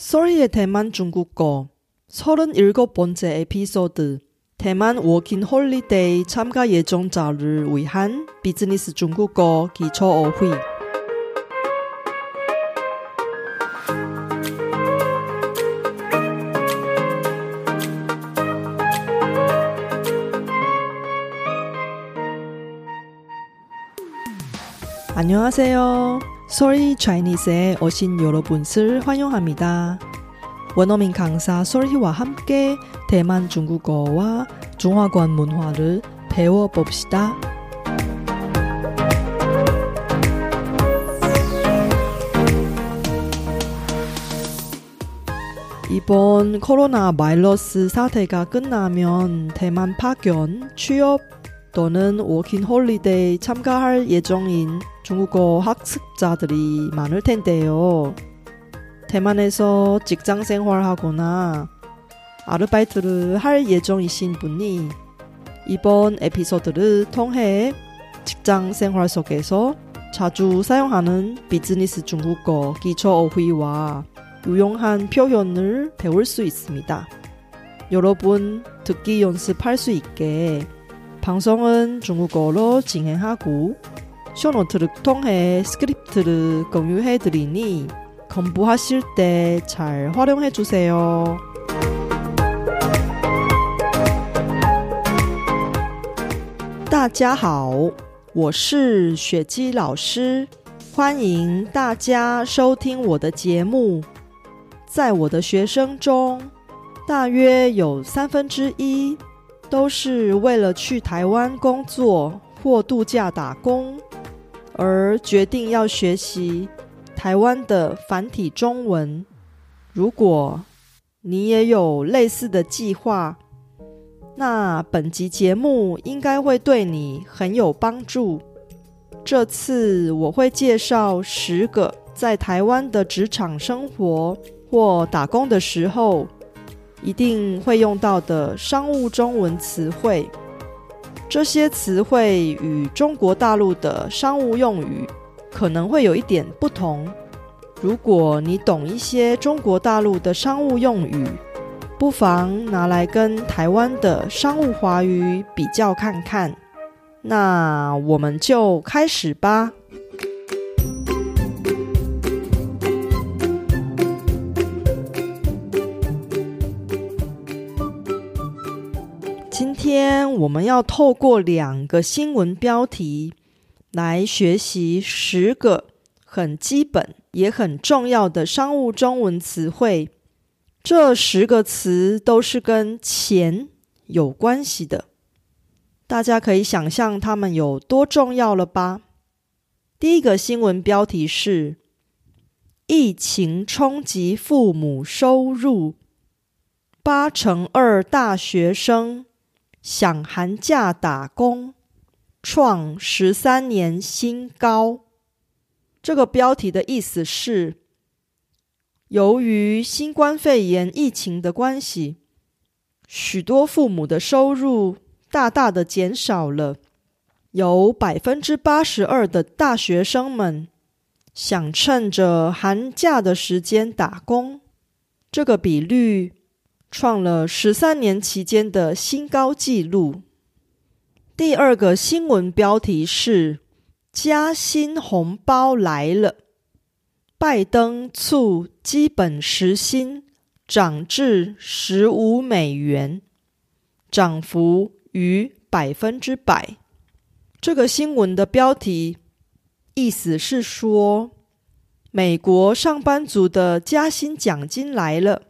Sorry의 대만 중국어 37번째 에피소드. 대만 워킹 홀리데이 참가 예정자를 위한 비즈니스 중국어 기초 어휘. 안녕하세요. Sorry Chinese에 오신 여러분을 환영합니다. 원어민 강사 솔희와 함께 대만 중국어와 중화권 문화를 배워봅시다. 이번 코로나 바이러스 사태가 끝나면 대만 파견, 취업 또는 워킹 홀리데이 참가할 예정인 중국어 학습자들이 많을 텐데요. 대만에서 직장 생활하거나 아르바이트를 할 예정이신 분이 이번 에피소드를 통해 직장 생활 속에서 자주 사용하는 비즈니스 중국어 기초 어휘와 유용한 표현을 배울 수 있습니다. 여러분 듣기 연습할 수 있게 방송은 중국어로 진행하고 쇼노트를 통해 스크립트를 공유해 드리니 공부하실 때 잘 활용해 주세요. 大家好，我是雪姬老师，欢迎大家收听我的节目。在我的学生中，大约有三分之一都是为了去台湾工作或度假打工， 而决定要学习台湾的繁体中文。如果你也有类似的计划，那本集节目应该会对你很有帮助。这次我会介绍十个在台湾的职场生活或打工的时候一定会用到的商务中文词汇。这些词汇与中国大陆的商务用语可能会有一点不同。如果你懂一些中国大陆的商务用语，不妨拿来跟台湾的商务华语比较看看。那我们就开始吧。天我们要透过两个新闻标题来学习十个很基本也很重要的商务中文词汇。这十个词都是跟钱有关系的，大家可以想象它们有多重要了吧？第一个新闻标题是：疫情冲击父母收入，八成二大学生想寒假打工，创十三年新高。这个标题的意思是。由于新冠肺炎疫情的关系，许多父母的收入大大的减少了。有百分之八十二的大学生们想趁着寒假的时间打工，这个比率创了十三年期间的新高纪录。第二个新闻标题是：加薪红包来了。拜登促基本时薪涨至十五美元，涨幅逾百分之百。这个新闻的标题意思是说，美国上班族的加薪奖金来了。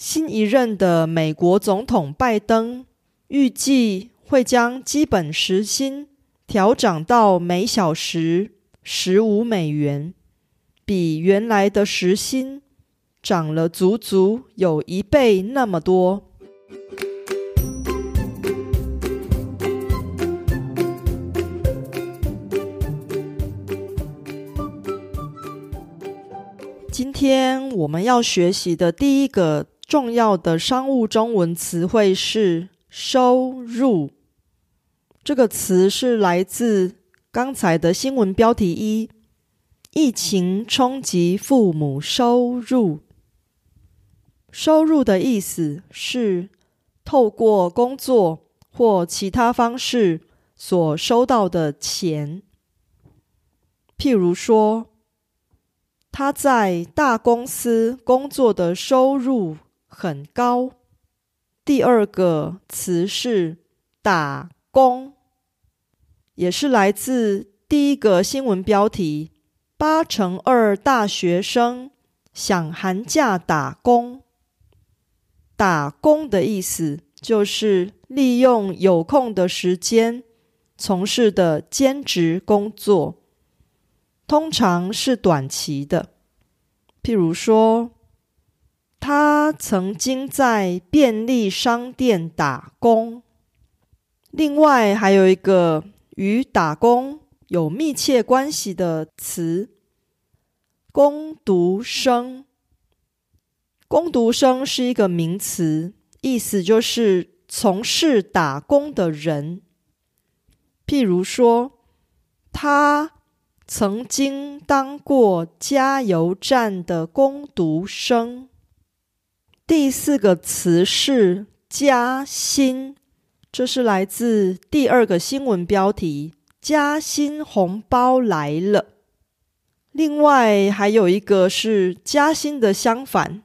新一任的美国总统拜登预计会将基本时薪调涨到每小时十五美元。比原来的时薪涨了足足有一倍那么多。今天我们要学习的第一个重要的商务中文词汇是“收入”。这个词是来自刚才的新闻标题一。疫情冲击父母收入，收入的意思是透过工作或其他方式所收到的钱。譬如说，他在大公司工作的收入很高。第二个词是打工，也是来自第一个新闻标题：八成二大学生想寒假打工。打工的意思就是利用有空的时间从事的兼职工作。通常是短期的，譬如说，他曾经在便利商店打工。另外，还有一个与打工有密切关系的词“工读生”。工读生是一个名词，意思就是从事打工的人。譬如说，他。曾经当过加油站的工读生。第四个词是加薪，这是来自第二个新闻标题：加薪红包来了。另外还有一个是加薪的相反，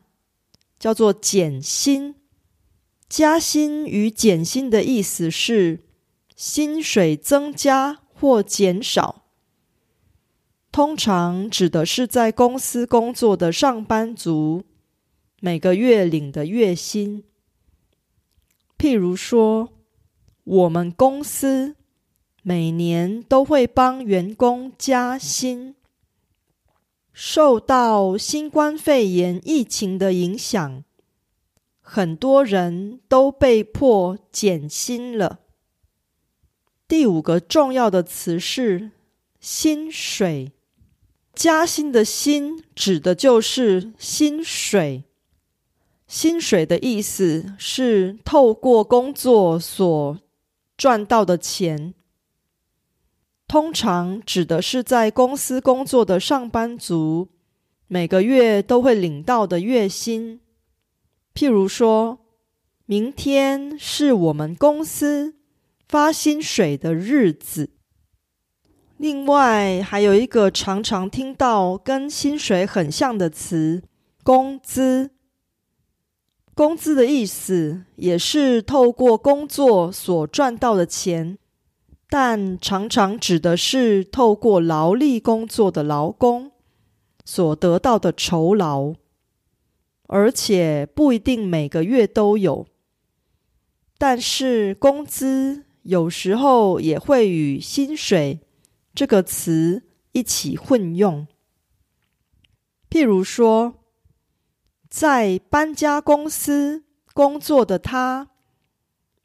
叫做减薪。加薪与减薪的意思是薪水增加或减少。通常指的是在公司工作的上班族每个月领的月薪。譬如说，我们公司每年都会帮员工加薪。受到新冠肺炎疫情的影响，很多人都被迫减薪了。第五个重要的词是薪水。加薪的薪指的就是薪水。薪水的意思是透过工作所赚到的钱，通常指的是在公司工作的上班族每个月都会领到的月薪。譬如说，明天是我们公司发薪水的日子。另外，还有一个常常听到跟薪水很像的词“工资”。工资的意思也是透过工作所赚到的钱，但常常指的是透过劳力工作的劳工所得到的酬劳，而且不一定每个月都有。但是，工资有时候也会与薪水。这个词一起混用，譬如说，在搬家公司工作的他，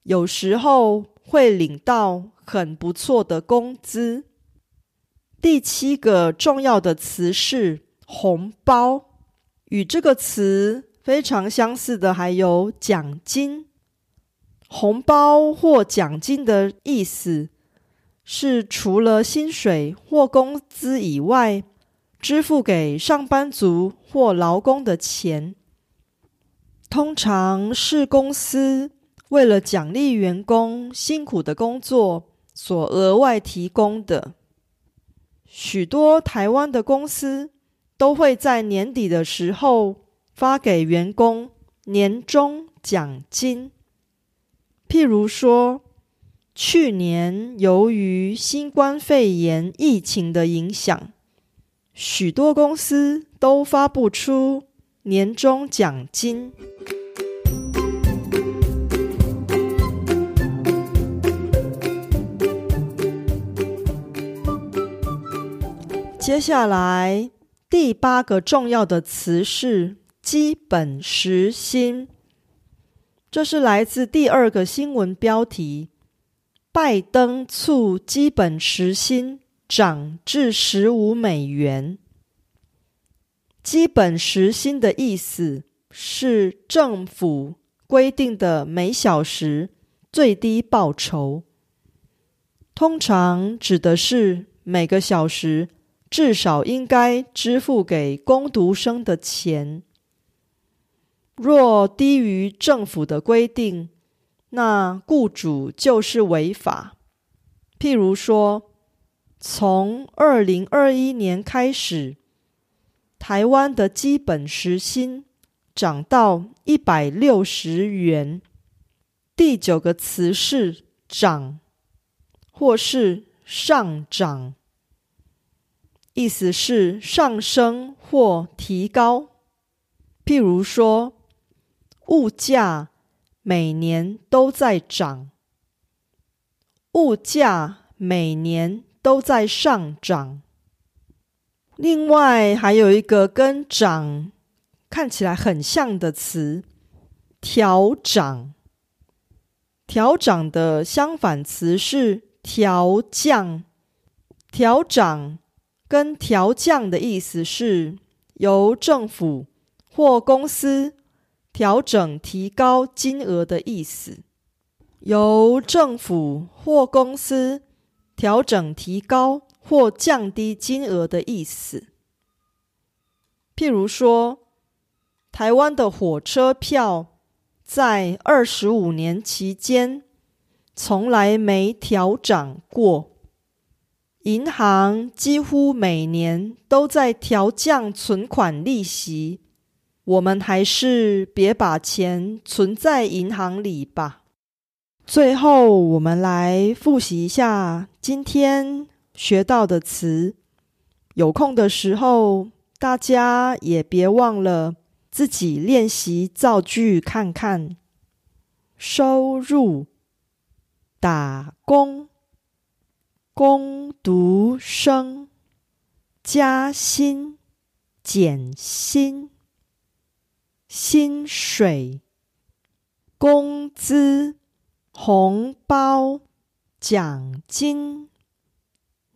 有时候会领到很不错的工资。第七个重要的词是红包，与这个词非常相似的还有奖金。红包或奖金的意思。是除了薪水或工资以外，支付给上班族或劳工的钱，通常是公司为了奖励员工辛苦的工作所额外提供的。许多台湾的公司都会在年底的时候发给员工年终奖金，譬如说。去年由于新冠肺炎疫情的影响，许多公司都发不出年终奖金。接下来第八个重要的词是基本时薪，这是来自第二个新闻标题。拜登促基本时薪涨至十五美元。基本时薪的意思是政府规定的每小时最低报酬，通常指的是每个小时至少应该支付给工读生的钱。若低于政府的规定，那雇主就是违法。譬如说，从二零二一年开始，台湾的基本时薪涨到一百六十元。第九个词是“涨”或是“上涨”，意思是上升或提高。譬如说，物价每年都在涨，物价每年都在上涨。另外，还有一个跟“涨”看起来很像的词“调涨”。调涨的相反词是调降，调涨跟调降的意思是由政府或公司调整、提高金额的意思。由政府或公司调整、提高或降低金额的意思。譬如说，台湾的火车票。在二十五年期间，从来没调涨过。银行几乎每年都在调降存款利息。我们还是别把钱存在银行里吧。最后，我们来复习一下今天学到的词。有空的时候，大家也别忘了。自己练习造句看看。收入、打工、工读生、加薪、减薪、薪水、工资、红包、奖金、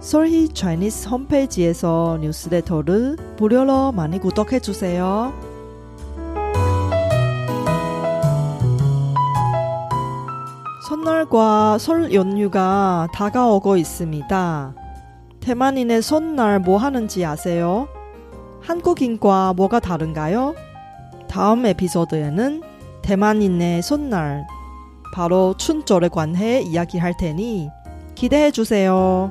솔희 차이니스 홈페이지에서 뉴스레터를 무료로 많이 구독해 주세요. 설날과 설 연휴가 다가오고 있습니다. 대만인의 설날 뭐 하는지 아세요? 한국인과 뭐가 다른가요? 다음 에피소드에는 대만인의 설날, 바로 춘절에 관해 이야기할 테니 기대해 주세요.